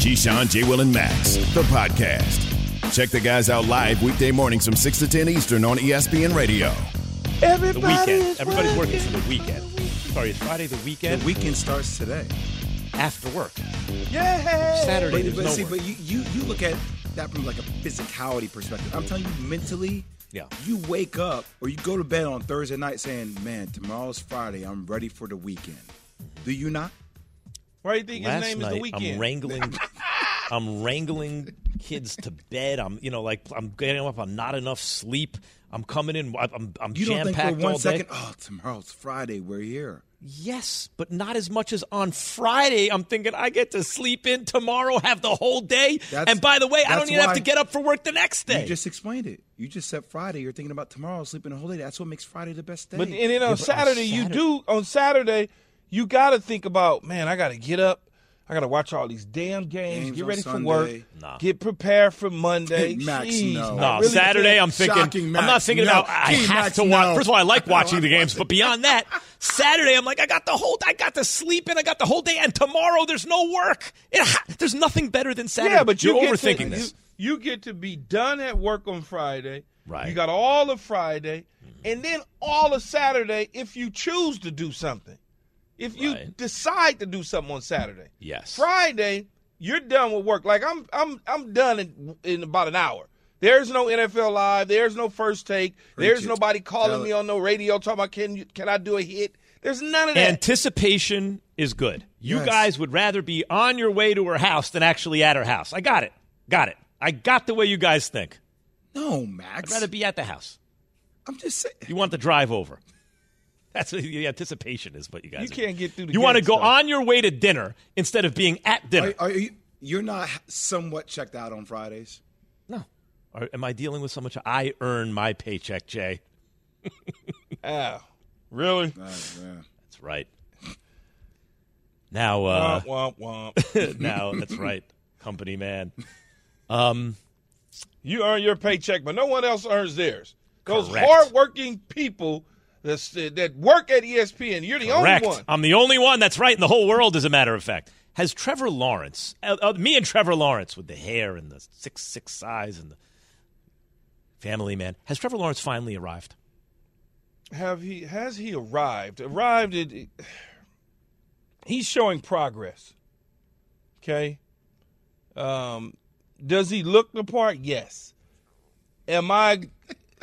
Keyshawn, J. Will, and Max, the podcast. Check the guys out live weekday mornings from 6 to 10 Eastern on ESPN Radio. the weekend. Everybody's Everybody's working working. for the weekend. Sorry, it's Friday the weekend The weekend starts today. after work. Yeah. Saturday, But, there's but no see, work. but you, you you look at that from like a physicality perspective. I'm telling you, mentally, Yeah. you wake up or you go to bed on Thursday night saying, "Man, tomorrow's Friday. I'm ready for the weekend." Do you not? Why do you think Last his name is night, the weekend? I'm wrangling. I'm wrangling kids to bed. I'm, you know, like I'm getting up. I'm not enough sleep. I'm coming in. I'm, I'm You don't jam think for packed one all second, day. oh, tomorrow's Friday. We're here. Yes, but not as much as on Friday. I'm thinking I get to sleep in tomorrow, have the whole day. That's- and by the way, I don't even have to get up for work the next day. You just explained it. You just said Friday. You're thinking about tomorrow, sleeping the whole day. That's what makes Friday the best day. But and then on but on Saturday, you do on Saturday, you got to think about man. I got to get up. I got to watch all these damn games. Games get ready for work. Nah. Get prepared for Monday. Max, Jeez, no. I No, really Saturday I'm thinking Shocking, I'm not thinking No. about I Gee, have Max, to watch. no. First of all, I like I watching like the games, watching. but beyond that, Saturday I'm like I got the whole day I got to sleep in, I got the whole day and tomorrow there's no work. It there's nothing better than Saturday. Yeah, but you you're overthinking to, this. You, you get to be done at work on Friday. Right. You got all of Friday, and then all of Saturday if you choose to do something. If you Right. decide to do something on Saturday. Yes. Friday, you're done with work. Like I'm I'm I'm done in in about an hour. There's no NFL live. There's no first take. There's it. nobody calling Tell me it. on no radio talking about can you, can I do a hit? There's none of that. Anticipation is good. You Yes. guys would rather be on your way to her house than actually at her house. I got it. Got it. I got the way you guys think. no, Max. I'd rather be at the house. I'm just saying. You want the drive over. That's what the anticipation is. What you guys. You are. can't get through the You want to go stuff. on your way to dinner instead of being at dinner. Are, are you? You're not somewhat checked out on Fridays. No. Or am I dealing with so much? I earn my paycheck, Jay. Ah, really? Uh, yeah. That's right. Now, uh, womp, womp, womp. now that's right, company man. Um, You earn your paycheck, but no one else earns theirs. Those Correct. hardworking people that's, that work at ESPN, you're the correct. only one. I'm the only one that's right in the whole world, as a matter of fact. Has Trevor Lawrence, uh, uh, me and Trevor Lawrence with the hair and the six six size and the family man, has Trevor Lawrence finally arrived? Have he? Has he arrived? Arrived at. He's showing progress. Okay. Um, does he look the part? Yes. Am I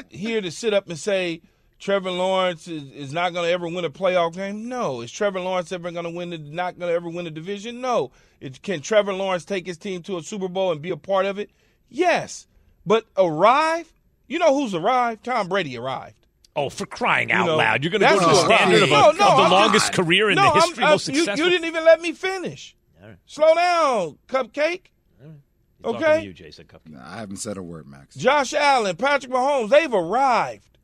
here to sit up and say Trevor Lawrence is, is not going to ever win a playoff game? No. Is Trevor Lawrence ever going to win? The, not going to ever win a division? No. It, can Trevor Lawrence take his team to a Super Bowl and be a part of it? Yes. But arrive? You know who's arrived? Tom Brady arrived. Oh, for crying out know, loud! You're going to go to the what- standard of, a, No, no, of the I'm- longest career in no, the I'm- history, I'm- most you, successful. you didn't even let me finish. All right. Slow down, cupcake. He's talking okay. to you, Jason Cupcake. Nah, I haven't said a word, Max. Josh Allen, Patrick Mahomes, they've arrived.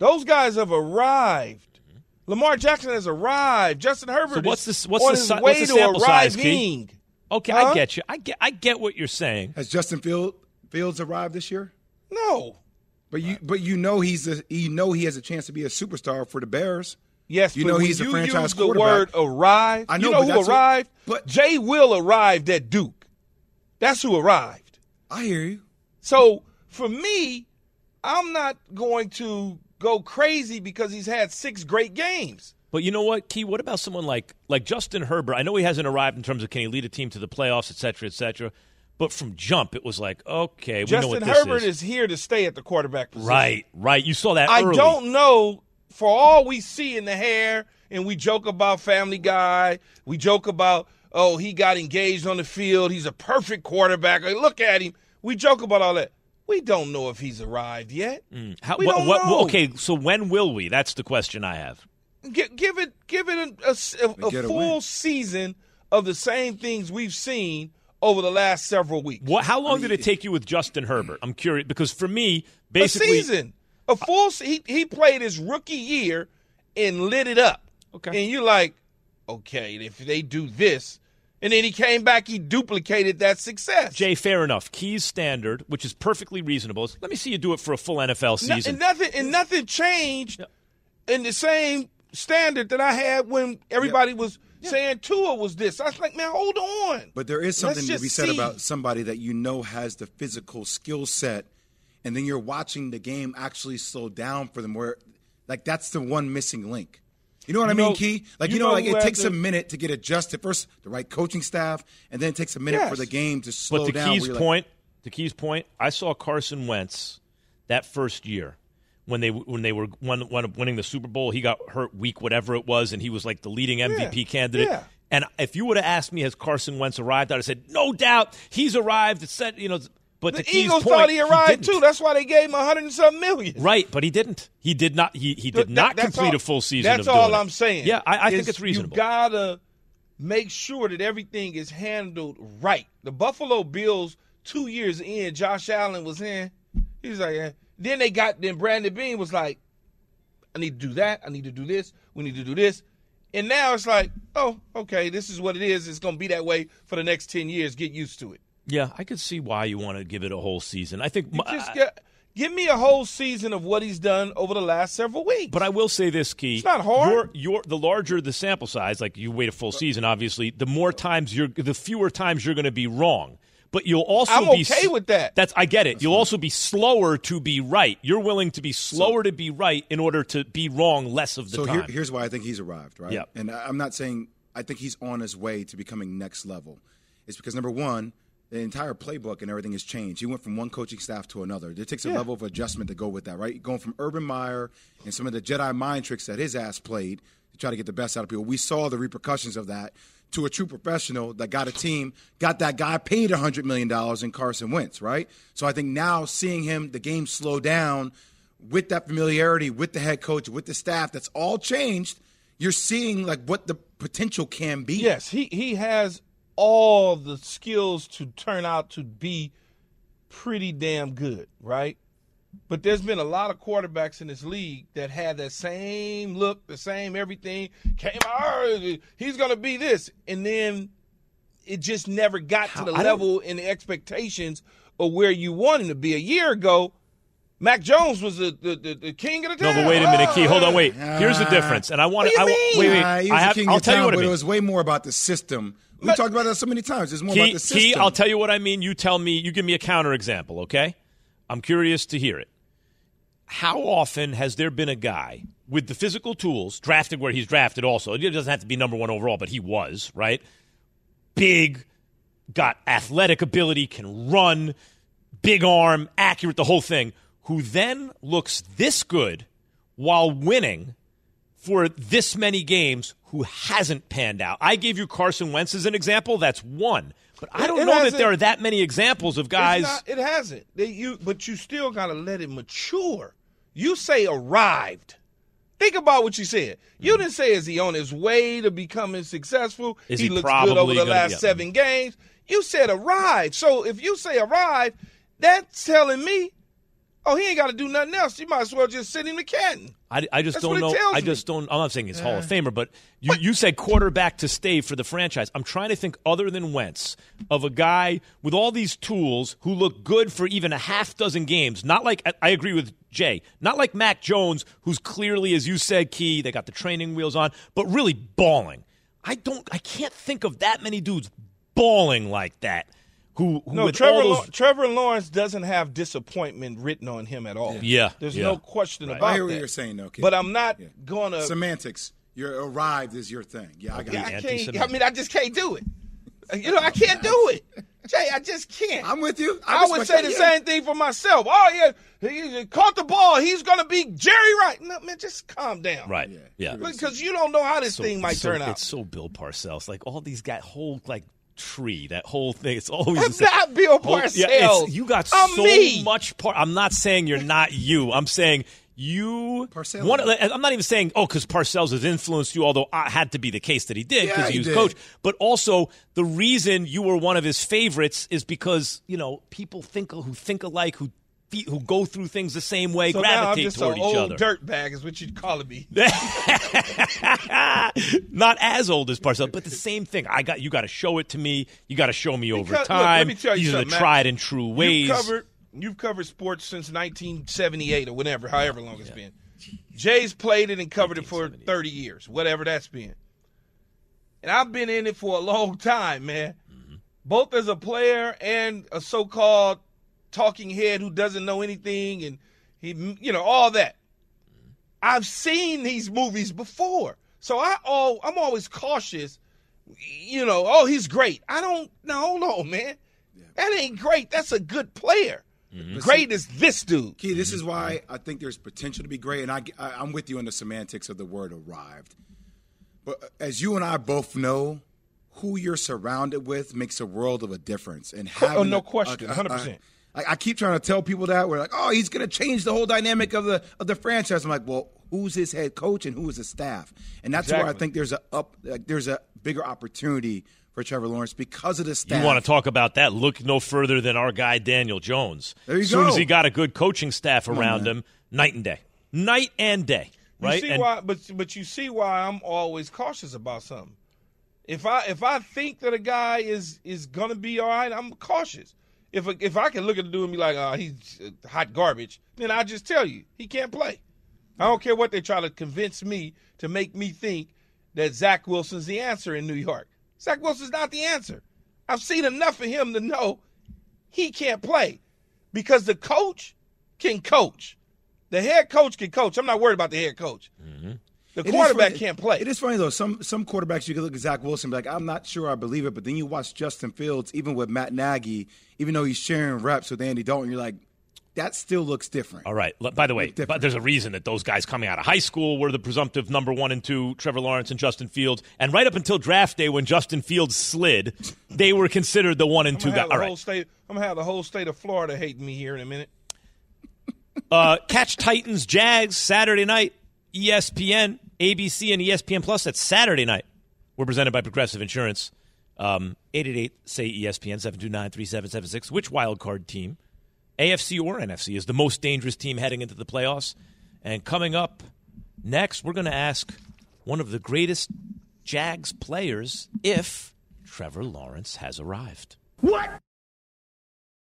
Those guys have arrived. Mm-hmm. Lamar Jackson has arrived. Justin Herbert So what's is this- what's on the his si- what's way the to sample size, Key? arriving. Okay, Huh? I get you. I get. I get what you're saying. Has Justin Field, Fields arrived this year? No. But you, but you know he's a, you know he has a chance to be a superstar for the Bears. Yes, You but know when he's a franchise use the quarterback. word arrive. I you know, know but who that's what- arrived? but- Jay Will arrived at Duke. That's who arrived. I hear you. So for me, I'm not going to go crazy because he's had six great games. But you know what, Key? What about someone like like Justin Herbert? I know he hasn't arrived in terms of can he lead a team to the playoffs, et cetera, et cetera. But from jump, it was like, okay, we know Justin what this Herbert is. is. here to stay at the quarterback position. right, right. You saw that. I early. don't know. For all we see in the hair, and we joke about Family Guy, we joke about oh he got engaged on the field. He's a perfect quarterback. Look at him. We joke about all that. We don't know if he's arrived yet. Hmm. How, we what, don't what- know. Okay, so when will we? That's the question I have. Gi- give it give it a, a s- a- a get a full win. season of the same things we've seen over the last several weeks. What? How long did it take you with Justin Herbert? I'm curious because for me, basically, A season, a full. se- He he played his rookie year and lit it up. Okay. and you're like, okay, if they do this, and then he came back, he duplicated that success. Jay, fair enough. Keys standard, which is perfectly reasonable. is, Let me see you do it for a full NFL No- season. and nothing and nothing changed in the same standard that I had when everybody was saying Tua was this. I was like, man, hold on. But there is something to be said see. about somebody that you know has the physical skill set, and then you're watching the game actually slow down for them. Where, like, that's the one missing link. You know what I mean, know- Key? Like, you you, know, know like it takes the- a minute to get adjusted. First, the right coaching staff, and then it takes a minute Yes. for the game to slow but to down. Keys' where you're like, point, to Keys' point, I saw Carson Wentz that first year when they when they were won, won, winning the Super Bowl. He got hurt week whatever it was, and he was like the leading MVP candidate. yeah. And if you would have asked me, has Carson Wentz arrived? I'd have said, no doubt, he's arrived. It's said, you know. But The Eagles point, thought he arrived didn't. too. That's why they gave him a hundred and some million. Right, but he didn't. He did not. He he did That- not complete all- a full season. That's of all doing it. I'm saying. Yeah, I, I think it's reasonable. You gotta make sure that everything is handled right. The Buffalo Bills, two years in, Josh Allen was in. He was like, eh. then they got then Brandon Beane was like, I need to do that. I need to do this. We need to do this. And now it's like, oh, okay, this is what it is. It's gonna be that way for the next ten years. Get used to it. Yeah, I could see why you want to give it a whole season. I think. Just get, give me a whole season of what he's done over the last several weeks. But I will say this, Key. It's not hard. Your, your, the larger the sample size, like you wait a full season, obviously, the more times you're, the fewer times you're going to be wrong. But you'll also I'm be okay with that. That's I get it. you'll also be slower to be right. You're willing to be slower to be right in order to be wrong less of the So time. here, here's why I think he's arrived, right? Yeah. And I'm not saying I think he's on his way to becoming next level. It's because number one, the entire playbook and everything has changed. He went from one coaching staff to another. It takes a level of adjustment to go with that, right? Going from Urban Meyer and some of the Jedi mind tricks that his ass played to try to get the best out of people. We saw the repercussions of that to a true professional that got a team, got that guy paid $100 million in Carson Wentz, right? So I think now seeing him, the game slow down with that familiarity with the head coach, with the staff, that's all changed. You're seeing like what the potential can be. Yes, he he has all the skills to turn out to be pretty damn good, right? But there's been a lot of quarterbacks in this league that had that same look, the same everything. Came out, oh, he's gonna be this, and then it just never got to the I don't- level and the expectations of where you want him to be. A year ago, Mac Jones was the the, the, the king of the no, but wait a minute, Oh, Key. Hold on, wait. Here's the ah. difference, and I want What to. do you mean? wait, wait. Nah, he was I the have, king I'll of tell you what I but mean. it was way more about the system. We But- talked about that so many times. It's more Key, about the system. Key, I'll tell you what I mean. You tell me. You give me a counter example, okay? I'm curious to hear it. How often has there been a guy with the physical tools drafted where he's drafted? Also, it doesn't have to be number one overall, but he was right. Big, got athletic ability, can run, big arm, accurate, the whole thing. Who then looks this good while winning for this many games who hasn't panned out. I gave you Carson Wentz as an example. That's one. But I don't it know that there are that many examples of guys. Not- it hasn't. They, you, but you still got to let it mature. You say arrived. Think about what you said. You didn't say is he on his way to becoming successful. Is he, he looks good over the last seven games. You said arrived. So if you say arrived, that's telling me, oh, he ain't got to do nothing else. You might as well just send him to Canton. I, I just That's don't what it know. tells I me. just don't. I'm not saying he's Hall of Famer, but you, you said quarterback to stay for the franchise. I'm trying to think other than Wentz of a guy with all these tools who look good for even a half dozen games. Not like I agree with Jay. Not like Mac Jones, who's clearly, as you said, key. They got the training wheels on, but really balling. I don't. I can't think of that many dudes balling like that. Who, who No, with Trevor, all Law- those, Trevor Lawrence doesn't have disappointment written on him at all. Yeah, There's yeah. no question Right. about it. I hear what that. you're saying, though. Kid. But I'm not Yeah. going to. semantics. Your arrived is your thing. Yeah, I got Yeah, it. I can't. I mean, I just can't do it. You know, I can't do it. Jay, I just can't. I'm with you. I, would say the that. same thing for myself. Oh yeah, he, he caught the ball. He's gonna be Jerry Right. No, man, just calm down. right? Yeah. Because you don't know how this so- thing might so- turn out. It's so Bill Parcells. Like all these guys, whole like tree, that whole thing. It's always I'm the same. not Bill Whole- oh, Parcells. yeah, you got I'm so me. much part. I'm not saying you're not you. I'm saying you Parcells. one. I'm not even saying oh because Parcells has influenced you, although it had to be the case that he did because Yeah, he he was did. coach. But also the reason you were one of his favorites is because you know people think who think alike who. Who go through things the same way, So now I'm gravitate toward each old other. dirt bag, is what you'd calling me. Not as old as Parcells, but the same thing. I got you. Got to show it to me. You got to show me over Because- look, time. let me These are the tried and true ways. You've covered, you've covered sports since 1978 or whatever, however long it's been. Jay's played it and covered it for 30 years, whatever that's been. And I've been in it for a long time, man. Mm-hmm. Both as a player and a so-called talking head who doesn't know anything and he, you know, all that. I've seen these movies before, so I all I'm always cautious. You know, oh, he's great. I don't. No, hold on, man. That ain't great. That's a good player. Mm-hmm. Great is this dude. Key, this is mm-hmm. why I think there's potential to be great, and I, I, I'm with you on the semantics of the word arrived. But uh, as you and I both know, who you're surrounded with makes a world of a difference. And Oh, having no a- question, a- a- 100%. I, I keep trying to tell people that we're like, oh, he's going to change the whole dynamic of the of the franchise. I'm like, well, who's his head coach and who is his staff? And that's where I think there's a up like, there's a bigger opportunity for Trevor Lawrence because of the staff. You want to talk about that? Look no further than our guy Daniel Jones. There you as soon go. as he got a good coaching staff around him, night and day, night and day. Right? You see And- why, but but you see why I'm always cautious about something. If I if I think that a guy is is gonna be all right, I'm cautious. If if I can look at the dude and be like, oh, he's hot garbage, then I just tell you he can't play. I don't care what they try to convince me to make me think that Zach Wilson's the answer in New York. Zach Wilson's not the answer. I've seen enough of him to know he can't play because the coach can coach. The head coach can coach. I'm not worried about the head coach. Mm-hmm. The It is quarterback funny- can't play. It is funny though. Some some quarterbacks you can look at Zach Wilson, and be like, I'm not sure I believe it, but then you watch Justin Fields, even with Matt Nagy, even though he's sharing reps with Andy Dalton, you're like, that still looks different. All right. By the way, but there's a reason that those guys coming out of high school were the presumptive number one and two, Trevor Lawrence and Justin Fields, and right up until draft day when Justin Fields slid, they were considered the one and I'm two guys. have the All whole right. state. I'm gonna have the whole state of Florida hating me here in a minute. Uh, catch Titans, Jags Saturday night, ESPN, ABC, and ESPN Plus. That's Saturday night. We're presented by Progressive Insurance. Um, 888 say ESPN 729 3776. Which wild card team, AFC or NFC, is the most dangerous team heading into the playoffs? And coming up next, we're going to ask one of the greatest Jags players if Trevor Lawrence has arrived.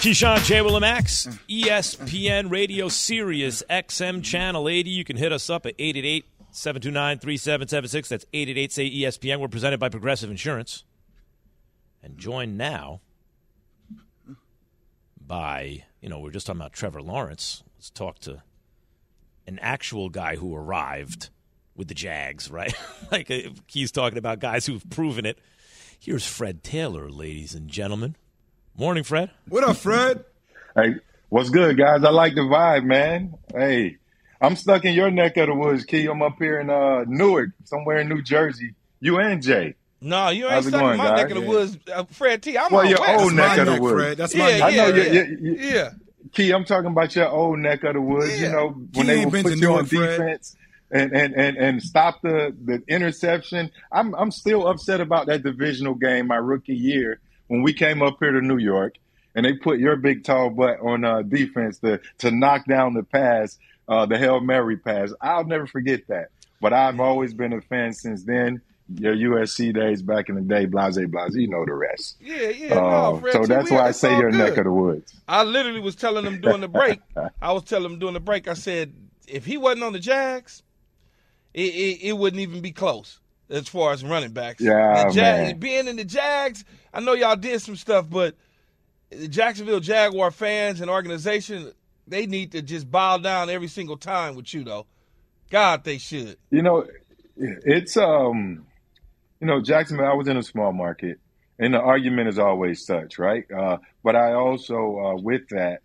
Keyshawn J. Will and Max, E ESPN Radio Sirius XM Channel 80. You can hit us up at 888 729 3776. That's 888 say ESPN. We're presented by Progressive Insurance. And joined now by, you know, we are just talking about Trevor Lawrence. Let's talk to an actual guy who arrived with the Jags, right? like uh, he's talking about guys who've proven it. Here's Fred Taylor, ladies and gentlemen. Morning, Fred. What up, Fred? Hey, what's good, guys? I like the vibe, man. Hey, I'm stuck in your neck of the woods, Key. I'm up here in uh, Newark, somewhere in New Jersey. You and Jay. No, you ain't How's it stuck in going, my guys? neck of the Yeah. woods, uh, Fred T. I'm Well, out your west. old My neck of the woods. Fred. That's Yeah, my yeah, neck. I know you- yeah. you- you- yeah. Key, I'm talking about your old neck of the woods. You know, when Key they ain't would put you on Fred. defense and, and, and, and stop the, the interception. I'm I'm still upset about that divisional game my rookie year when we came up here to New York and they put your big tall butt on uh, defense to to knock down the pass, uh, the Hail Mary pass. I'll never forget that. But I've always been a fan since then. your USC days back in the day, blase, blase, you know the rest. Yeah, yeah. Uh, no, Fred, so that's why I say your good. neck of the woods. I literally was telling them during the break. I was telling them during the break. I said if he wasn't on the Jags, it, it, it wouldn't even be close as far as running backs. Yeah, the Jag- being in the Jags, I know y'all did some stuff, but the Jacksonville Jaguar fans and organization, they need to just bow down every single time with you, though. God, they should. You know, it's um, you know, Jacksonville. I was in a small market, and the argument is always such, right? Uh, but I also, uh, with that,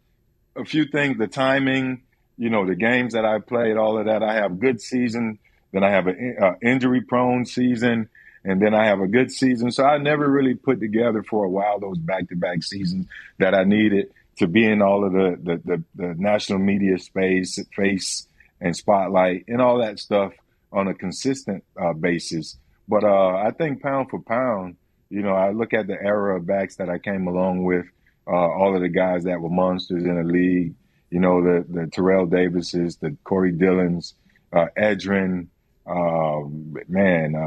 a few things: the timing, you know, the games that I played, all of that. I have good season, then I have an uh, injury-prone season, and then I have a good season. So I never really put together for a while those back-to-back seasons that I needed to be in all of the the, the, the national media space, face, and spotlight, and all that stuff on a consistent uh, basis. But uh, I think pound for pound, you know, I look at the era of backs that I came along with, uh, all of the guys that were monsters in the league, you know, the, the Terrell Davises, the Corey Dillons, uh, Edgerrin, um, man, uh,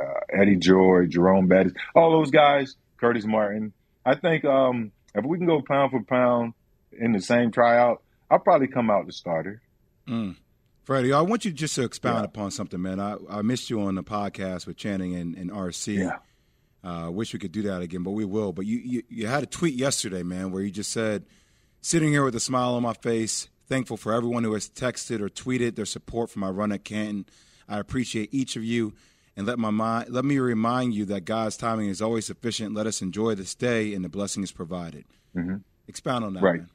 uh, Eddie George, Jerome Bettis, all those guys, Curtis Martin. I think um, if we can go pound for pound in the same tryout, I'll probably come out the starter. Freddie, I want you just to expound Yeah. upon something, man. I, I missed you on the podcast with Channing and, and RC. Yeah. Uh, wish we could do that again, but we will. But you, you, you had a tweet yesterday, man, where you just said, sitting here with a smile on my face, thankful for everyone who has texted or tweeted their support for my run at Canton. I appreciate each of you, and let my mind, let me remind you that God's timing is always sufficient. Let us enjoy this day, and the blessing is provided. Expound on that, Right. man.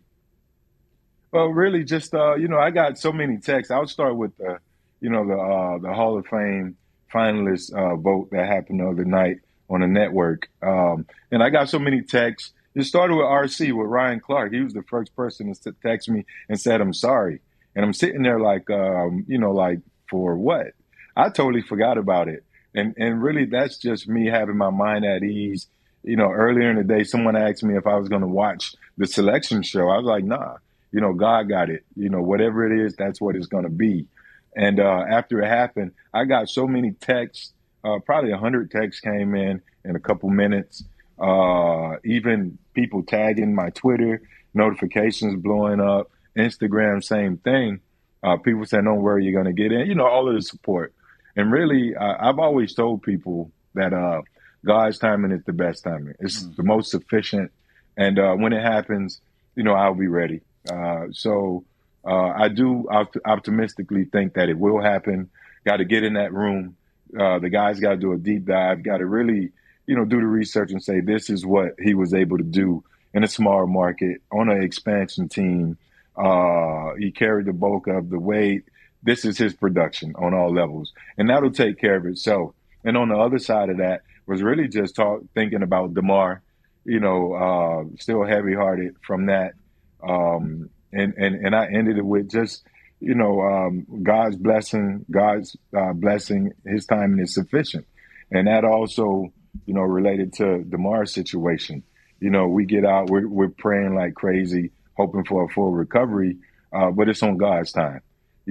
Well, really, just uh, you know, I got so many texts. I'll start with the, you know, the uh, the Hall of Fame finalist uh, vote that happened the other night on the network, um, and I got so many texts. It started with RC with Ryan Clark. He was the first person to text me and said, "I'm sorry," and I'm sitting there like, um, you know, like for what? I totally forgot about it, and and really, that's just me having my mind at ease. You know, earlier in the day, someone asked me if I was going to watch the selection show. I was like, nah you know, God got it. You know, whatever it is, that's what it's going to be. And uh, after it happened, I got so many texts. Uh, probably a hundred texts came in in a couple minutes. Uh, even people tagging my Twitter, notifications blowing up, Instagram, same thing. Uh, people saying, "Don't worry, you're going to get in." You know, all of the support. And really, uh, I've always told people that uh, God's timing is the best timing. It's the most sufficient. And uh, when it happens, you know, I'll be ready. Uh, so uh, I do opt- optimistically think that it will happen. Got to get in that room. Uh, the guys got to do a deep dive. Got to really, you know, do the research and say this is what he was able to do in a small market on an expansion team. Uh, he carried the bulk of the weight. This is his production on all levels, and that'll take care of itself. And on the other side of that was really just talk, thinking about Damar. You know, uh, still heavy hearted from that. Um, and, and, and I ended it with just, you know, um, God's blessing, God's uh, blessing, his timing is sufficient. And that also, you know, related to Damar's situation. You know, we get out, we're, we're praying like crazy, hoping for a full recovery, uh, but it's on God's time.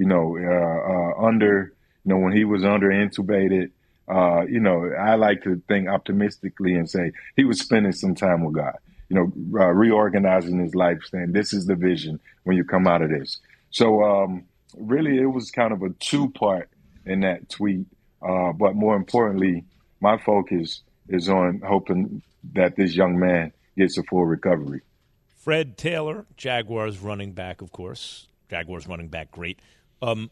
You know, uh, uh, under, you know, when he was under intubated, uh, you know, I like to think optimistically and say he was spending some time with God you know, uh, reorganizing his life, saying this is the vision when you come out of this. So um, really, it was kind of a two part in that tweet. Uh, but more importantly, my focus is on hoping that this young man gets a full recovery. Fred Taylor, Jaguars running back, of course. Jaguars running back, great. Um,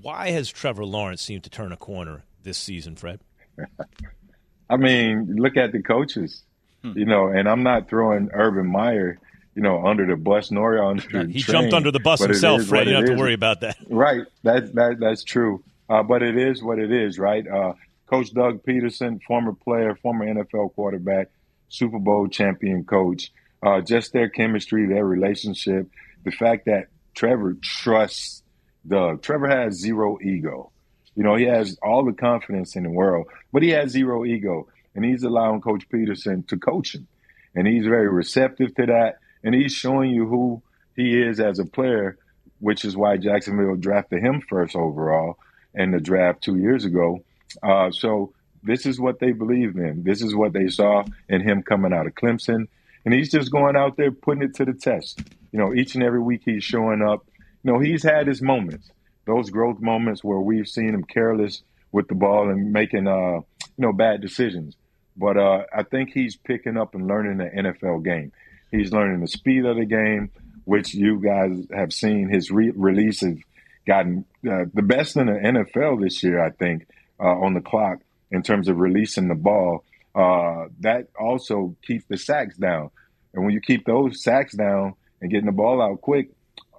why has Trevor Lawrence seemed to turn a corner this season, Fred? I mean, look at the coaches, you know, and I'm not throwing Urban Meyer, you know, under the bus nor under the He train, jumped under the bus himself, Fred. You don't have to worry about that. Right. That, that that's true. Uh, but it is what it is, right? Uh, coach Doug Pederson, former player, former NFL quarterback, Super Bowl champion coach. Uh, just their chemistry, their relationship, the fact that Trevor trusts Doug. Trevor has zero ego. You know, he has all the confidence in the world, but he has zero ego, and he's allowing Coach Pederson to coach him, and he's very receptive to that, and he's showing you who he is as a player, which is why Jacksonville drafted him first overall in the draft two years ago. Uh, so this is what they believed in. This is what they saw in him coming out of Clemson. And he's just going out there putting it to the test. You know, each and every week he's showing up. Know, he's had his moments, those growth moments where we've seen him careless with the ball and making, uh, you know, bad decisions. But uh, I think he's picking up and learning the NFL game. He's learning the speed of the game, which you guys have seen his re- release have gotten uh, the best in the NFL this year, I think, uh, on the clock in terms of releasing the ball. Uh, that also keeps the sacks down. And when you keep those sacks down and getting the ball out quick,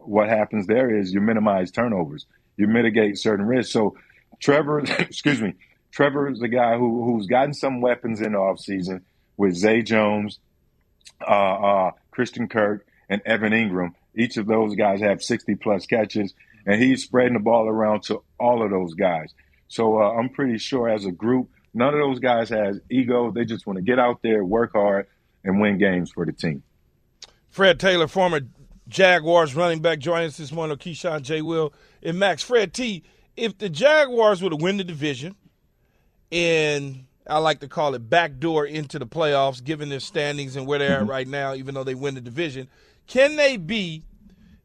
what happens there is you minimize turnovers, you mitigate certain risks. So, Trevor, excuse me, Trevor is the guy who, who's gotten some weapons in the offseason with Zay Jones, uh, uh, Christian Kirk, and Evan Engram. Each of those guys have 60 plus catches, and he's spreading the ball around to all of those guys. So uh, I'm pretty sure as a group, none of those guys has ego. They just want to get out there, work hard, and win games for the team. Fred Taylor, former Jaguars running back, joining us this morning. Keyshawn J. Will and Max. Fred T. If the Jaguars were to win the division, and I like to call it backdoor into the playoffs, given their standings and where they're mm-hmm. at right now, even though they win the division, can they be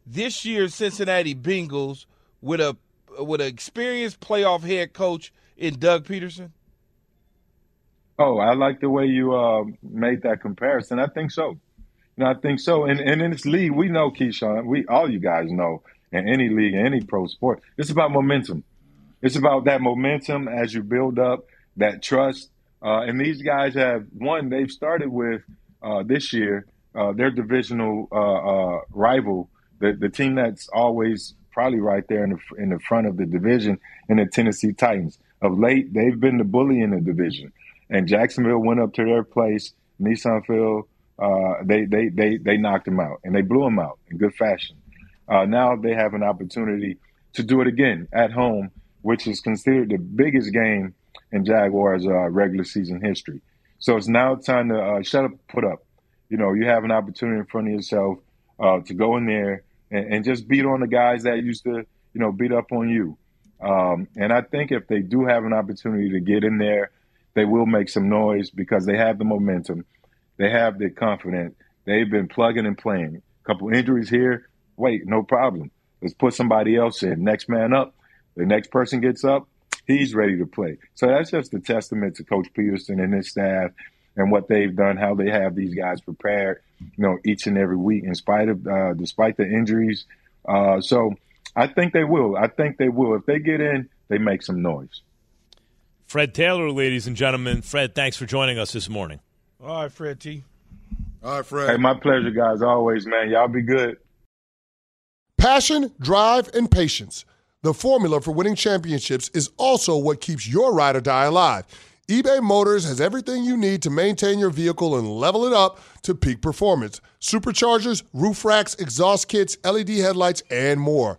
this year's Cincinnati Bengals with a with an experienced playoff head coach in Doug Pederson? Oh, I like the way you uh, made that comparison. I think so. I think so. And, and in this league, we know, Keyshawn, we all you guys know, in any league, any pro sport, it's about momentum. It's about that momentum as you build up that trust. Uh, and these guys have one. They've started with uh, this year uh, their divisional uh, uh, rival, the the team that's always probably right there in the in the front of the division, in the Tennessee Titans. Of late, they've been the bully in the division, and Jacksonville went up to their place, Nissan Field. Uh, they they they they knocked them out, and they blew them out in good fashion. Uh, now they have an opportunity to do it again at home, which is considered the biggest game in Jaguars' uh, regular season history. So it's now time to uh, shut up, put up. You know, you have an opportunity in front of yourself uh, to go in there and, and, just beat on the guys that used to, you know, beat up on you. Um, and I think if they do have an opportunity to get in there, they will make some noise because they have the momentum, they have the confidence. They've been plugging and playing. A couple injuries here, wait, no problem. Let's put somebody else in. Next man up. The next person gets up, he's ready to play. So that's just a testament to Coach Pederson and his staff and what they've done, how they have these guys prepared, you know, each and every week in spite of, uh, despite the injuries. Uh, so I think they will. I think they will. If they get in, they make some noise. Fred Taylor, ladies and gentlemen. Fred, thanks for joining us this morning. All right, Fred T. All right, Fred. Hey, my pleasure, guys. Always, man. Y'all be good. Passion, drive, and patience. The formula for winning championships is also what keeps your ride or die alive eBay Motors has everything you need to maintain your vehicle and level it up to peak performance superchargers, roof racks, exhaust kits, LED headlights, and more.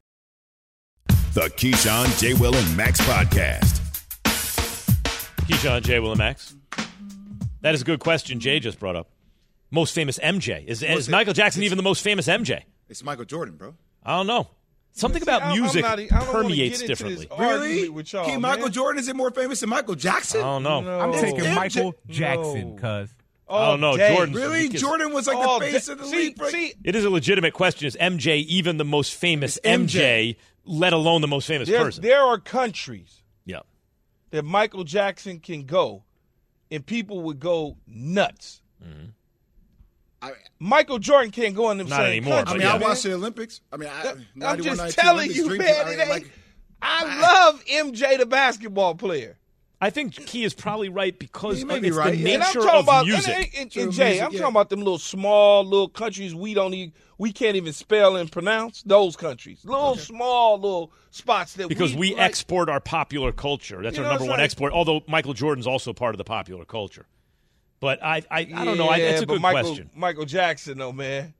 The Keyshawn, J. Will, and Max podcast. Keyshawn, J. Will, and Max. That is a good question Jay just brought up. Most famous MJ. Is, is Most- Michael Jackson even the most famous MJ? It's Michael Jordan, bro. I don't know. Something See, about music not- I don't permeates differently. Really? argument with y'all, King Michael man. Jordan is it more famous than Michael Jackson? I don't know. No. I'm It's taking MJ. Michael Jackson, cuz. Oh, I don't know. day. Jordan's- Really? because- Jordan was like All the oh, face day. of the see, league. See, It is a legitimate question. Is MJ even the most famous MJ. MJ, let alone the most famous there's- person? there are countries Yeah. that Michael Jackson can go, and people would go nuts. Mm-hmm. I, Michael Jordan can't go in them Not same anymore, countries. I mean, yeah. I man. watched the Olympics. I mean, I, I'm just telling Olympics, you, man. I It mean, ain't, like, I love MJ, the basketball player. I think Key is probably right because He may of- it's right, the yeah. And I'm nature talking of about music. And, and, True and Jay, music, I'm yeah. talking about them little small little countries we don't even we can't even spell and pronounce those countries. Little small little spots that we because we, we, like, export our popular culture. That's our number one I'm saying? export. Although Michael Jordan's also part of the popular culture. But I, I, I don't know. I, that's a good Michael, question. Michael Jackson, though, man.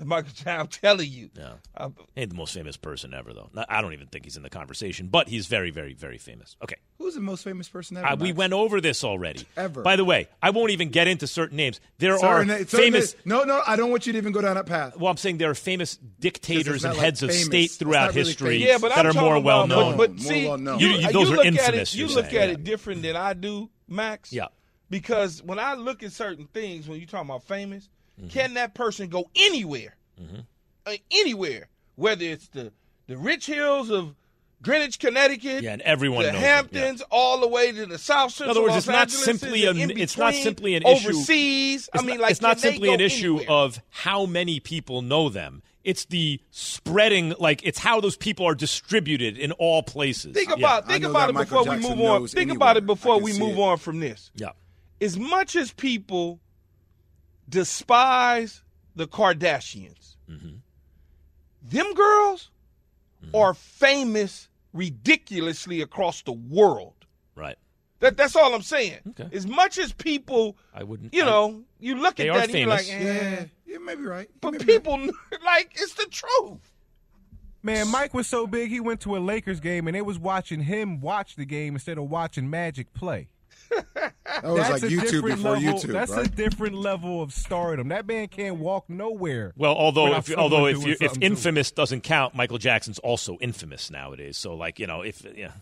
Michael Jackson, I'm telling you. Yeah. I- Ain't the most famous person ever, though. I don't even think he's in the conversation, but he's very, very, very famous. Okay. who's the most famous person ever? Uh, we went over this already. Ever. By the way, I won't even get into certain names. There Certain- are certain- famous. No, no, I don't want you to even go down that path. Well, I'm saying there are famous dictators and like heads of state throughout really history. Yeah, but that I'm are more well known. But, but see. You- you- those are look infamous, At it, you look saying, at yeah. it different than I do, Max. Yeah. Because when I look at certain things, when you talking about famous, Mm-hmm. can that person go anywhere? Uh, anywhere, whether it's the the rich hills of Greenwich, Connecticut, Yeah, and everyone the knows it, Hamptons, all the way to the South Central. other words, Los it's not Angeles, simply an- in it's not simply an issue- overseas. I mean, not, like it's not simply an issue anywhere? of how many people know them. It's the spreading, like it's how those people are distributed in all places. Think about I think about it Michael before we move on. Think anywhere. about it before we move it. on from this. Yeah. As much as people despise the Kardashians, Mm-hmm. them girls are famous ridiculously across the world. Right. That, that's all I'm saying. Okay. As much as people, I wouldn't. you I- know, you look at that and you're like, famous. eh. Yeah, you may be right. You but may be right. people like it's the truth. Man, Mike was so big he went to a Lakers game and they was watching him watch the game instead of watching Magic play. that was That's like a YouTube different before level, YouTube, That's right? a different level of stardom. That man can't walk nowhere. Well, although if although if you, if something to infamous doesn't count, Michael Jackson's also infamous nowadays. So like you know if yeah,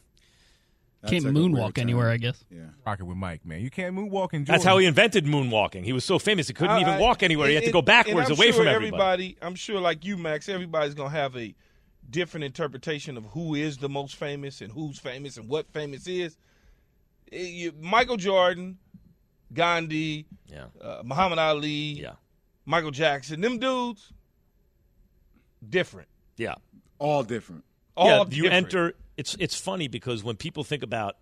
That's Can't like moonwalk anywhere, I guess. Yeah. Rocking with Mike, man. You can't moonwalk in Jordan. that's how he invented moonwalking. He was so famous he couldn't I- even I- walk anywhere. He had to go backwards away sure from everybody. I'm sure, like you, Max, everybody's gonna have a different interpretation of who is the most famous and who's famous and what famous is. Eh, you- Michael Jordan, Gandhi, Yeah, uh, Muhammad Ali, yeah, Michael Jackson, them dudes, different. yeah. All different. All yeah, you enter. It's it's funny because when people think about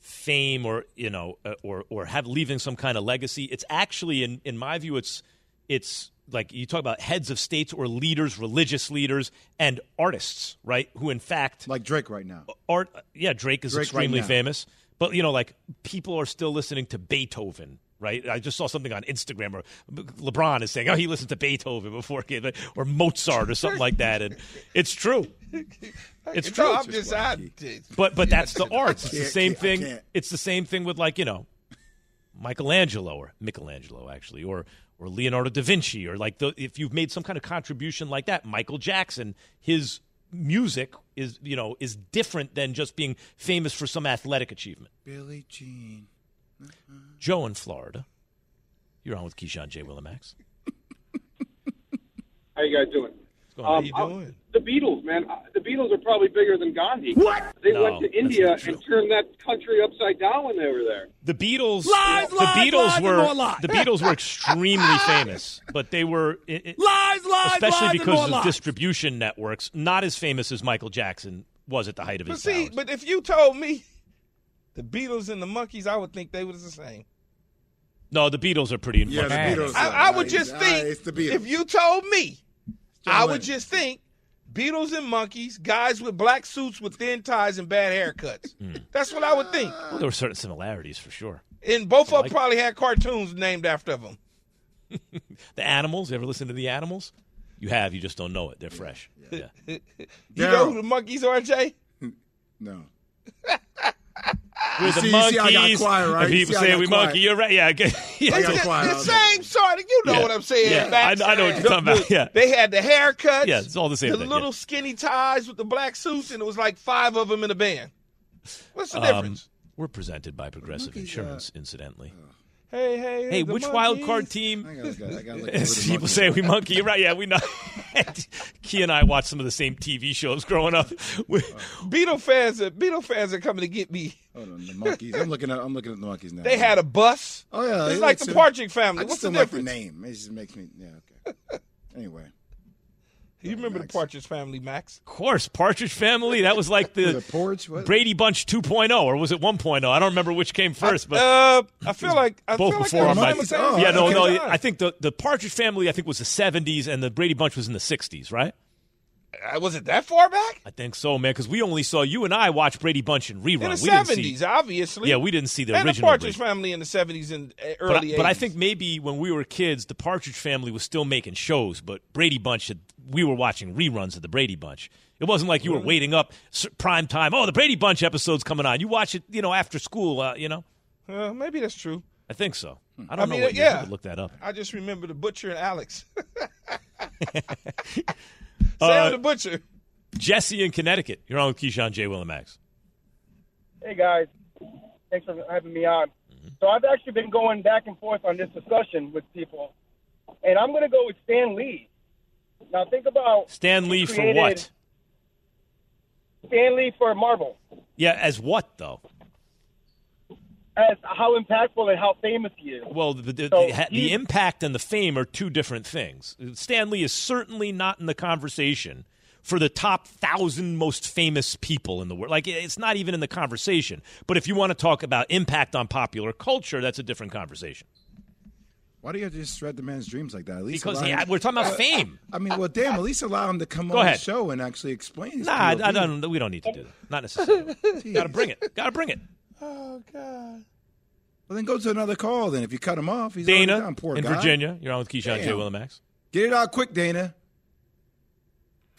fame or you know uh, or or have leaving some kind of legacy, it's actually in in my view, it's it's like you talk about heads of states or leaders, religious leaders, and artists, right? Who in fact Like Drake right now. art. Yeah, Drake is Drake extremely now. famous, but you know, like people are still listening to Beethoven. Right, I just saw something on Instagram, or LeBron is saying, "Oh, he listened to Beethoven before, he came," or Mozart, or something like that," and it's true. It's No, true. I'm just I, But but that's the arts. It's the same thing. It's the same thing with like you know, Michelangelo or Michelangelo actually, or or Leonardo da Vinci, or like the, if you've made some kind of contribution like that, Michael Jackson, his music is you know is different than just being famous for some athletic achievement. Billie Jean. Mm-hmm. Joe in Florida, you're on with Keyshawn J. Willimax. How you guys doing? Going on? How you Um, doing? The Beatles, man. The Beatles are probably bigger than Gandhi. What? They No, went to India and turned that country upside down when they were there. The Beatles, Lies, the lies, Beatles lies, and were more the Beatles were extremely famous, but they were it, it- Lies, lies, especially lies, and because more of lies. distribution networks, not as famous as Michael Jackson was at the height of his. But his see, powers. but if you told me the Beatles and the Monkees, I would think they was the same. no, the Beatles are pretty. Yeah, the Beatles. I, I would just uh, think it's the if you told me, John I would just think Beatles and Monkees, guys with black suits with thin ties and bad haircuts. Hmm. That's what I would think. Well, there were certain similarities for sure. And both of Like- them probably had cartoons named after them. The Animals. You ever listen to the Animals? You have. You just don't know it. They're fresh. Yeah. You know who the Monkees are, Jay? No. We're the See- see, I got Monkees. quiet, right? And people See, say we quiet. monkey. You're right. Yeah. okay. yeah. I got the, quiet. the same sort of, you know Yeah. what I'm saying, Yeah. Max. I- I know what you're The- talking about. Yeah. They had the haircuts. Yeah, it's all the same The thing, little yeah. skinny ties with the black suits, and it was like five of them in a band. What's the Um, difference? we're presented by Progressive monkeys, uh, Insurance, incidentally. Hey, hey, Hey, the which wild card team? I gotta, I I gotta look As people monkey. say we monkey. You're right. Yeah, we know. Key and I watched some of the same TV shows growing up. We- oh. Beatle fans, are, Beatle fans are coming to get me. Oh, Hold on, the Monkees. I'm looking at. I'm looking at the Monkees now. They had a bus. Oh yeah, It's like the Partridge Family. I What's just the don't like the difference? name. It just makes me. Yeah. Okay. anyway. You remember the Partridge Family, Max? of course, Partridge Family. That was like The the porch. Brady Bunch 2.0, or was it 1.0? I don't remember which came first, but uh, I feel like I both feel like before they our were Monkees. yeah, no, Okay, no. fine. I think the the Partridge Family. I think was the 70s, and the Brady Bunch was in the 60s, right? Uh, was it that far back? I think so, man. Because we only saw you and I watch Brady Bunch in rerun. In the we didn't see- seventies, obviously. Yeah, we didn't see the and original the Partridge Brady. Family in the seventies and uh, But I, early. but I think maybe when we were kids, the Partridge Family was still making shows, but Brady Bunch had, we were watching reruns of the Brady Bunch. It wasn't like you were waiting up prime time. Oh, the Brady Bunch episode's coming on. You watch it, you know, after school. Uh, you know, Uh, maybe that's true. I think so. I I don't mean, know. What yeah. I look that up. I just remember the Butcher and Alice. Sam Uh, the Butcher. Jesse in Connecticut. You're on with Keyshawn J. Will and Max. Hey guys, thanks for having me on. So I've actually been going back and forth on this discussion with people, and I'm going to go with Stan Lee. Now think about Stan Lee for what? Stan Lee for Marvel, Yeah, as what though? as how impactful and how famous he is. Well, the, the, So the, the impact and the fame are two different things. Stan Lee is certainly not in the conversation for the top thousand most famous people in the world. Like, it's not even in the conversation. But if you want to talk about impact on popular culture, that's a different conversation. Why do you have to just shred the man's dreams like that? At least Because he, him- we're talking about uh, fame. I mean, well, damn. At least allow him to come Go on ahead. the show and actually explain. His Nah, I, I don't. We don't need to do that. Not necessarily. Got to bring it. Got to bring it. Oh God. Well, then go to another call. Then if you cut him off, he's Dana down. Poor in guy. Virginia. You're on with Keyshawn J. Damn. Will and Max. Get it out quick, Dana.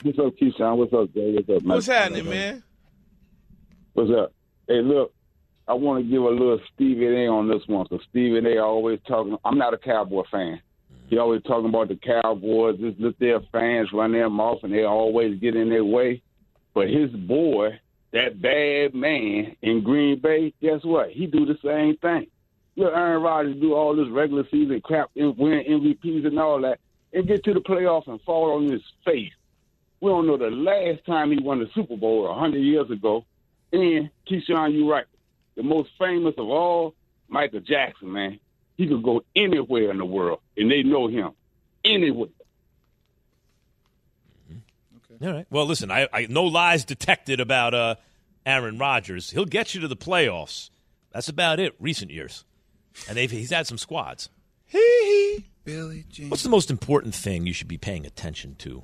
What's up, Keyshawn? What's up, Jay? What's up, man? What's happening, man? What's up? Hey, look, I want to give a little Stephen A on this one. So Stephen A always talking. I'm not a Cowboy fan. He always talking about the Cowboys. Just let their fans run them off, and they always get in their way. But his boy, that bad man in Green Bay, guess what? He do the same thing. Look, Aaron Rodgers do all this regular season crap, win MVPs and all that, and get to the playoffs and fall on his face. We don't know the last time he won the Super Bowl a hundred years ago. And Keyshawn, you're right. The most famous of all, Michael Jackson, man. He could go anywhere in the world, and they know him. Anywhere. All right. Well, listen, I, I no lies detected about uh, Aaron Rodgers. He'll get you to the playoffs. That's about it. Recent years, and they've he's had some squads. Billie Jean. What's the most important thing you should be paying attention to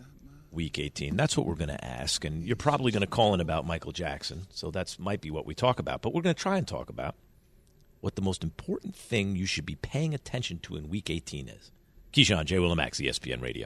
week 18? That's what we're going to ask. And you're probably going to call in about Michael Jackson. So that's might be what we talk about. But we're going to try and talk about what the most important thing you should be paying attention to in week 18 is. Keyshawn, J. Willimax, ESPN Radio.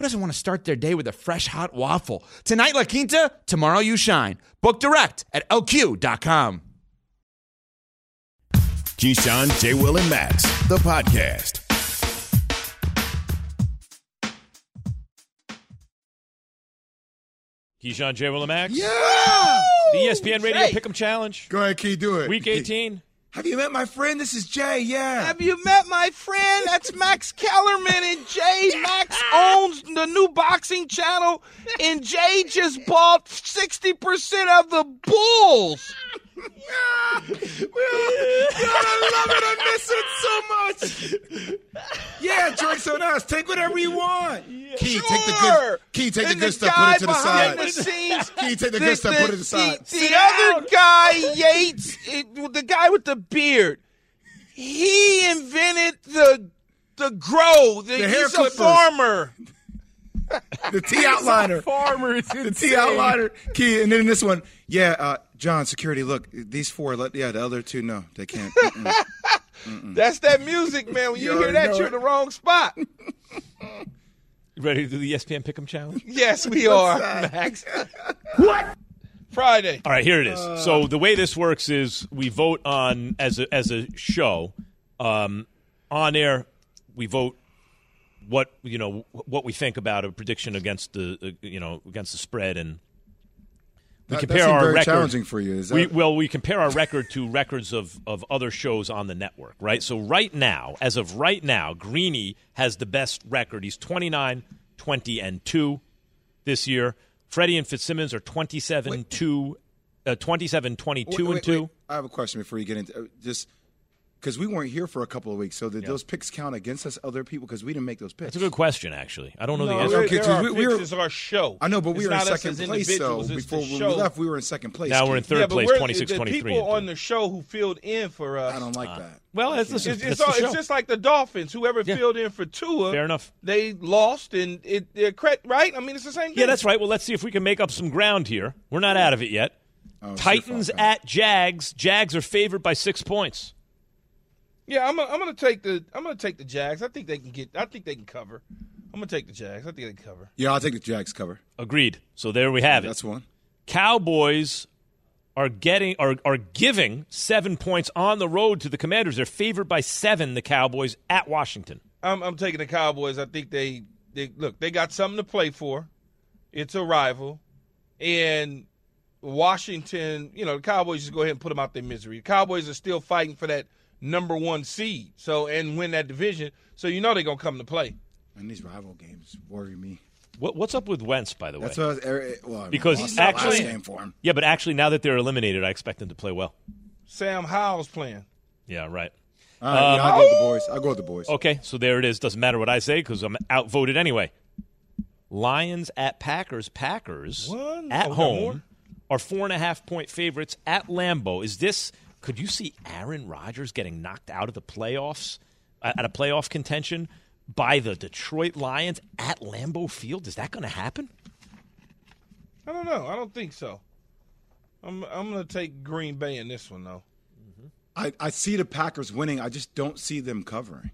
who doesn't want to start their day with a fresh hot waffle? Tonight, La Quinta, tomorrow, you shine. Book direct at lq.com. Keyshawn, J. Will, and Max, the podcast. Keyshawn, J. Will, and Max? Yeah. The ESPN Radio Hey. Pick'em Challenge. Go ahead, Key. Do it. Week 18. Have you met my friend? This is Jay. Yeah. Have you met my friend? That's Max Kellerman, and Jay Max owns the new boxing channel, and Jay just bought sixty percent of the Bulls. I love it. I miss it so much. Yeah, drinks on us. Take whatever you want. Key, take the good. Key, take And the good the stuff. Put it to the side. the scenes- Key, take the, The- good stuff. Put it to the side. The, the other guy, Yates, it, the guy with the beard, he invented the the grow. The, The hair he's a farmer. The T outliner. Farmer is The T outliner. Key, and then this one. Yeah, uh, John, security. Look, these four. Let, yeah, the other two. No, they can't. Mm-mm. Mm-mm. That's that music, man. When you, You hear that, you're it. in the wrong spot. Ready to do the ESPN Pick'em Challenge? Yes, we are, Max. what? Friday. All right, here it is. so the way this works is we vote on as a as a show um, on air. We vote what you know what we think about a prediction against the uh, you know against the spread and. We That- that compare seemed our record. challenging for you. Is we, that- well, we compare our record to records of, of other shows on the network, right? So right now, as of right now, Greeny has the best record. He's 29, 20, and 2 this year. Freddie and Fitzsimmons are 27, 2, uh, 27, 22, Wait, and wait, 2. wait. I have a question before you get into uh, just because we weren't here for a couple of weeks. So did those picks count against us, other people? Because we didn't make those picks. That's a good question, actually. I don't know the answer. there- Okay, there 'cause are we- we were- picks. It's our show. I know, but we It's were in not second as place. So individuals, before when we left, we were in second place. Now we're in third yeah, place, we're 26, the 23, people on the show who filled in for us. I don't like that. Well, it's, listen, It's, it's, all, it's just like the Dolphins. Whoever filled in for Tua, Fair enough. They lost, and it they're credit right. I mean, it's the same. Thing. Yeah, that's right. Well, let's see if we can make up some ground here. We're not out of it yet. Oh, Titans fault, at Jags. Jags are favored by six points. Yeah, I'm. Gonna, I'm gonna take the. I'm gonna take the Jags. I think they can get. I think they can cover. I'm gonna take the Jags. I think they can cover. Yeah, I'll take the Jags cover. Agreed. So there we have it. That's one. Cowboys are getting are are giving seven points on the road to the Commanders. They're favored by seven. The Cowboys at Washington. I'm, I'm taking the Cowboys. I think they. They look. They got something to play for. It's a rival, and Washington. You know, the Cowboys just go ahead and put them out their misery. The Cowboys are still fighting for that number one seed. So and win that division. So you know they're gonna come to play. And these rival games worry me. What, what's up with Wentz, by the way? That's what I was, er, well, I mean, because lost that last actually, game for him. yeah, but actually, now that they're eliminated, I expect them to play well. Sam Howell's playing. Yeah, right. All right, yeah, I'll go with the boys. I'll go with the boys. Okay, so there it is. Doesn't matter what I say because I'm outvoted anyway. Lions at Packers. Packers What? at Oh, home are four and a half point favorites at Lambeau. Is this? Could you see Aaron Rodgers getting knocked out of the playoffs uh, at a playoff contention by the Detroit Lions at Lambeau Field? Is that going to happen? I don't know. I don't think so. I'm I'm gonna take Green Bay in this one though. I, I see the Packers winning. I just don't see them covering.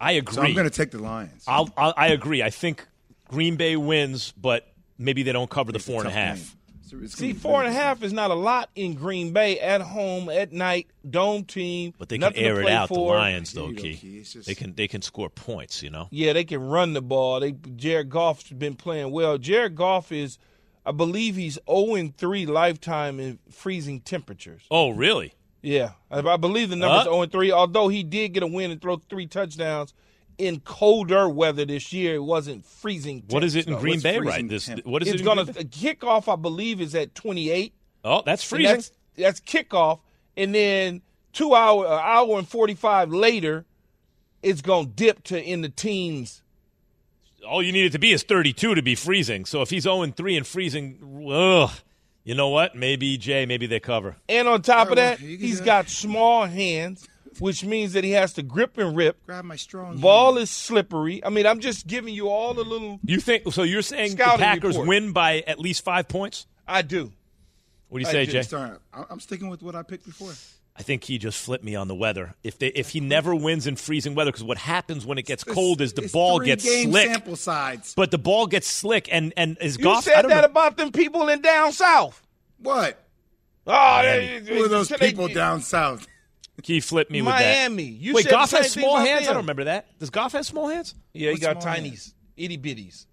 I agree. So I'm going to take the Lions. I'll, I'll, I agree. I think Green Bay wins, but maybe they don't cover the It's a four and a half. game. So it's See, gonna be four and a very- half is not a lot in Green Bay at home at night, dome team. But they can air it play out. The. Lions, though, Here you go, Key. Key. Just- They can they can score points. You know. Yeah, they can run the ball. They Jared Goff's been playing well. Jared Goff is, I believe, he's zero and three lifetime in freezing temperatures. Oh, really? Yeah, I, I believe the number's Huh? zero and three. Although he did get a win and throw three touchdowns in colder weather this year, it wasn't freezing. What is it in temps, though. Green what's Bay right? This temp? what is It's it? in gonna Green Bay? kickoff. I believe is at twenty eight. Oh, that's freezing. That's, that's kickoff, and then two hour, an hour and forty five later, it's gonna dip to in the teens. All you need it to be is 32 to be freezing. So if he's 0 3 and freezing, ugh, you know what? Maybe Jay, maybe they cover. And on top of that, well, you can got small hands, which means that he has to grip and rip. Grab my strong. Ball hand. is slippery. I mean, I'm just giving you all the little. You think so? You're saying the Packers report. win by at least five points? I do. What do you I say, do. Jay? Starting- I- I'm sticking with what I picked before. I think he just flipped me on the weather. If they if he never wins in freezing weather, because what happens when it gets cold is the It's ball three gets game slick. Sample sides. But the ball gets slick, and and is You Goff? I said don't that know. about them people in down south. What? Oh, Miami. they- Who are those they- people down south? He flipped me with that. Miami. that. You Wait, said the Goff has small about hands. I don't remember that. Does Goff have small hands? Yeah, he got small tinies, itty bitties.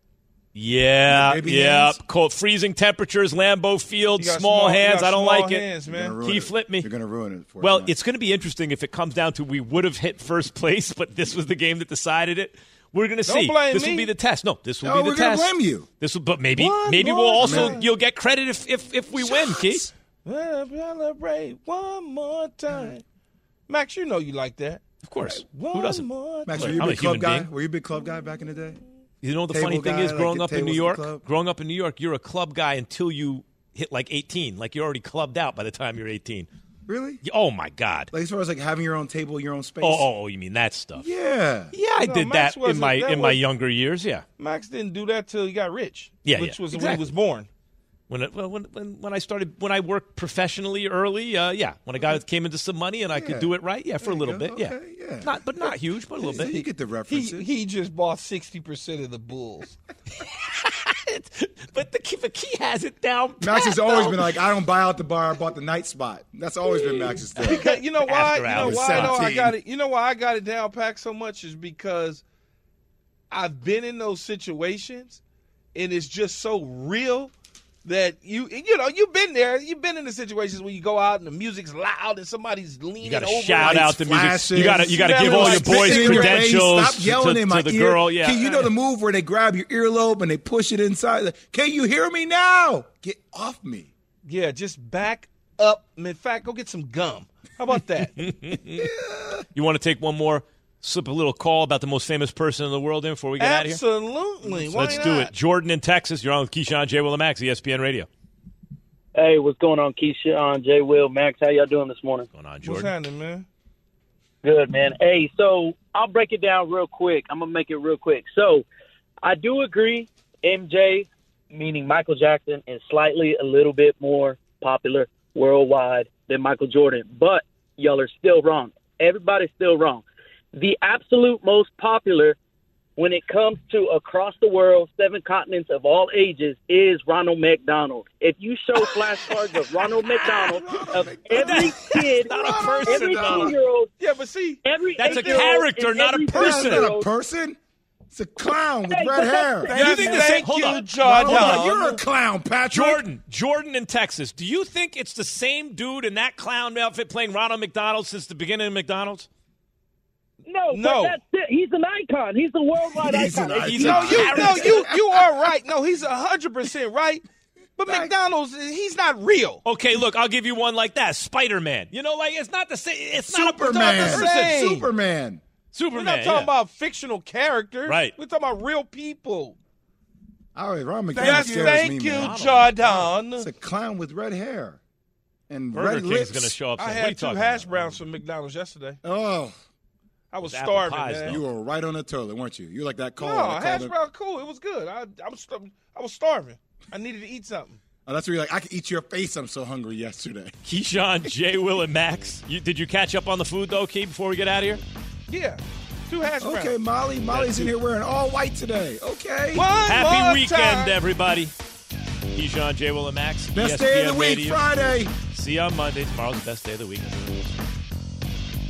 Yeah, Baby yeah. hands? Cold, freezing temperatures, Lambeau Field, small, small- hands. I don't small like hands, it. man. You're gonna ruin He flipped me. You're gonna ruin it. For us Well, tonight. it's going to be interesting if it comes down to we would have hit first place, but this was the game that decided it. We're going to Don't see. blame this me. will be the test. No, this will No, be the we're gonna test. blame you. This will, but maybe, One maybe more we'll also time. you'll get credit if if, if we win, Keith. Celebrate one more time. Max, you know you like that. Of course, One who doesn't? Max, were you a I'm a club guy? being. Were you a big club guy back in the day? You know the Table funny thing guy, is, growing get up in New tables at the York, growing up in New York, you're a club guy until you hit like 18. Like you're already clubbed out by the time you're 18. Really? Oh my God. Like as far as like having your own table, your own space. Oh, oh, oh, you mean that stuff? yeah. Yeah, I No, did Max that in my that in my younger years. Yeah, Max didn't do that till he got rich. Yeah, which yeah, was when he was born. When it, well, when when when I started when I worked professionally early, uh, yeah, when I got came into some money and I Yeah. could do it right, yeah, for There a little go. bit, yeah. Okay, yeah. not but not huge, but a little bit. you get the He references. he just bought sixty percent of the Bulls. but the key, the key has it down. Max has always though. been like, I don't buy out the bar, I bought the night spot. That's always been Max's thing. Because you know why? You know why? I know I got it. You know why I got it down packed so much is because I've been in those situations, and it's just so real that you you know you've been there. You've been in the situations where you go out and the music's loud and somebody's leaning You got to over. shout out the music. You got to you got to give all your like boys your face, credentials Stop yelling to, in my to the ear. girl. Yeah, Kid, you know the move where they grab your earlobe and they push it inside. Like, Can you hear me now? Get off me. Yeah, just back up. In fact, go get some gum. How about that? You want to take one more, slip a little call about the most famous person in the world in before we get out of here? Absolutely. Why Let's do it. Jordan in Texas. You're on with Keyshawn J. Will and Max, ESPN Radio. Hey, what's going on, Keisha, Jay Will, Max? How y'all doing this morning? What's Going on, Jordan? What's happening, man? Good, man. Hey, so I'll break it down real quick. I'm gonna make it real quick. So, I do agree. MJ, meaning Michael Jackson, is slightly a little bit more popular worldwide than Michael Jordan, but y'all are still wrong. Everybody's still wrong. The absolute most popular when it comes to across the world, seven continents of all ages, is Ronald McDonald. If you show flashcards of Ronald McDonald, of every kid, Not a person, every two-year-old, Yeah, but see, every That's a character, not a person. That's not a person. It's a clown with Hey, red hair. that's- You think the same- hold you, on. Jordan. Hold on, you're a clown, Patrick. Jordan, Jordan in Texas. Do you think it's the same dude in that clown outfit playing Ronald McDonald since the beginning of McDonald's? No, No. but that's it. He's an icon. He's a worldwide He's icon. an If He's you- a no, you, no, you, you are right. No, he's hundred percent right. But McDonald's, he's not real. Okay, look, I'll give you one like that. Spider Man. You know, like it's not the same. It's not a Superman. person. same. Superman. Superman. We're not talking yeah. about fictional characters. Right. We're talking about real people. All right, Ron McDonald Yes, scares thank me, you, man. Jordan. It's a clown with red hair and Burger red King's lips. going to show up. I soon. What had two hash about? browns from McDonald's yesterday. Oh, I was starving, pies, man. you were right on the toilet, weren't you? You like that call? no, hash brown cool. It was good. I, I was I was starving. I needed to eat something. Oh, that's where you're like, I can eat your face. I'm so hungry yesterday. Keyshawn, Jay, Will, and Max. You, did you catch up on the food though, Key? Before we get out of here. Yeah, two hash browns. Okay, Molly. Molly's in here wearing all white today. Okay. One Happy more weekend, time. everybody. Keyshawn, Jay, Will, and Max. Best ESPN day of the week, Radio. Friday. See you on Monday. Tomorrow's the best day of the week.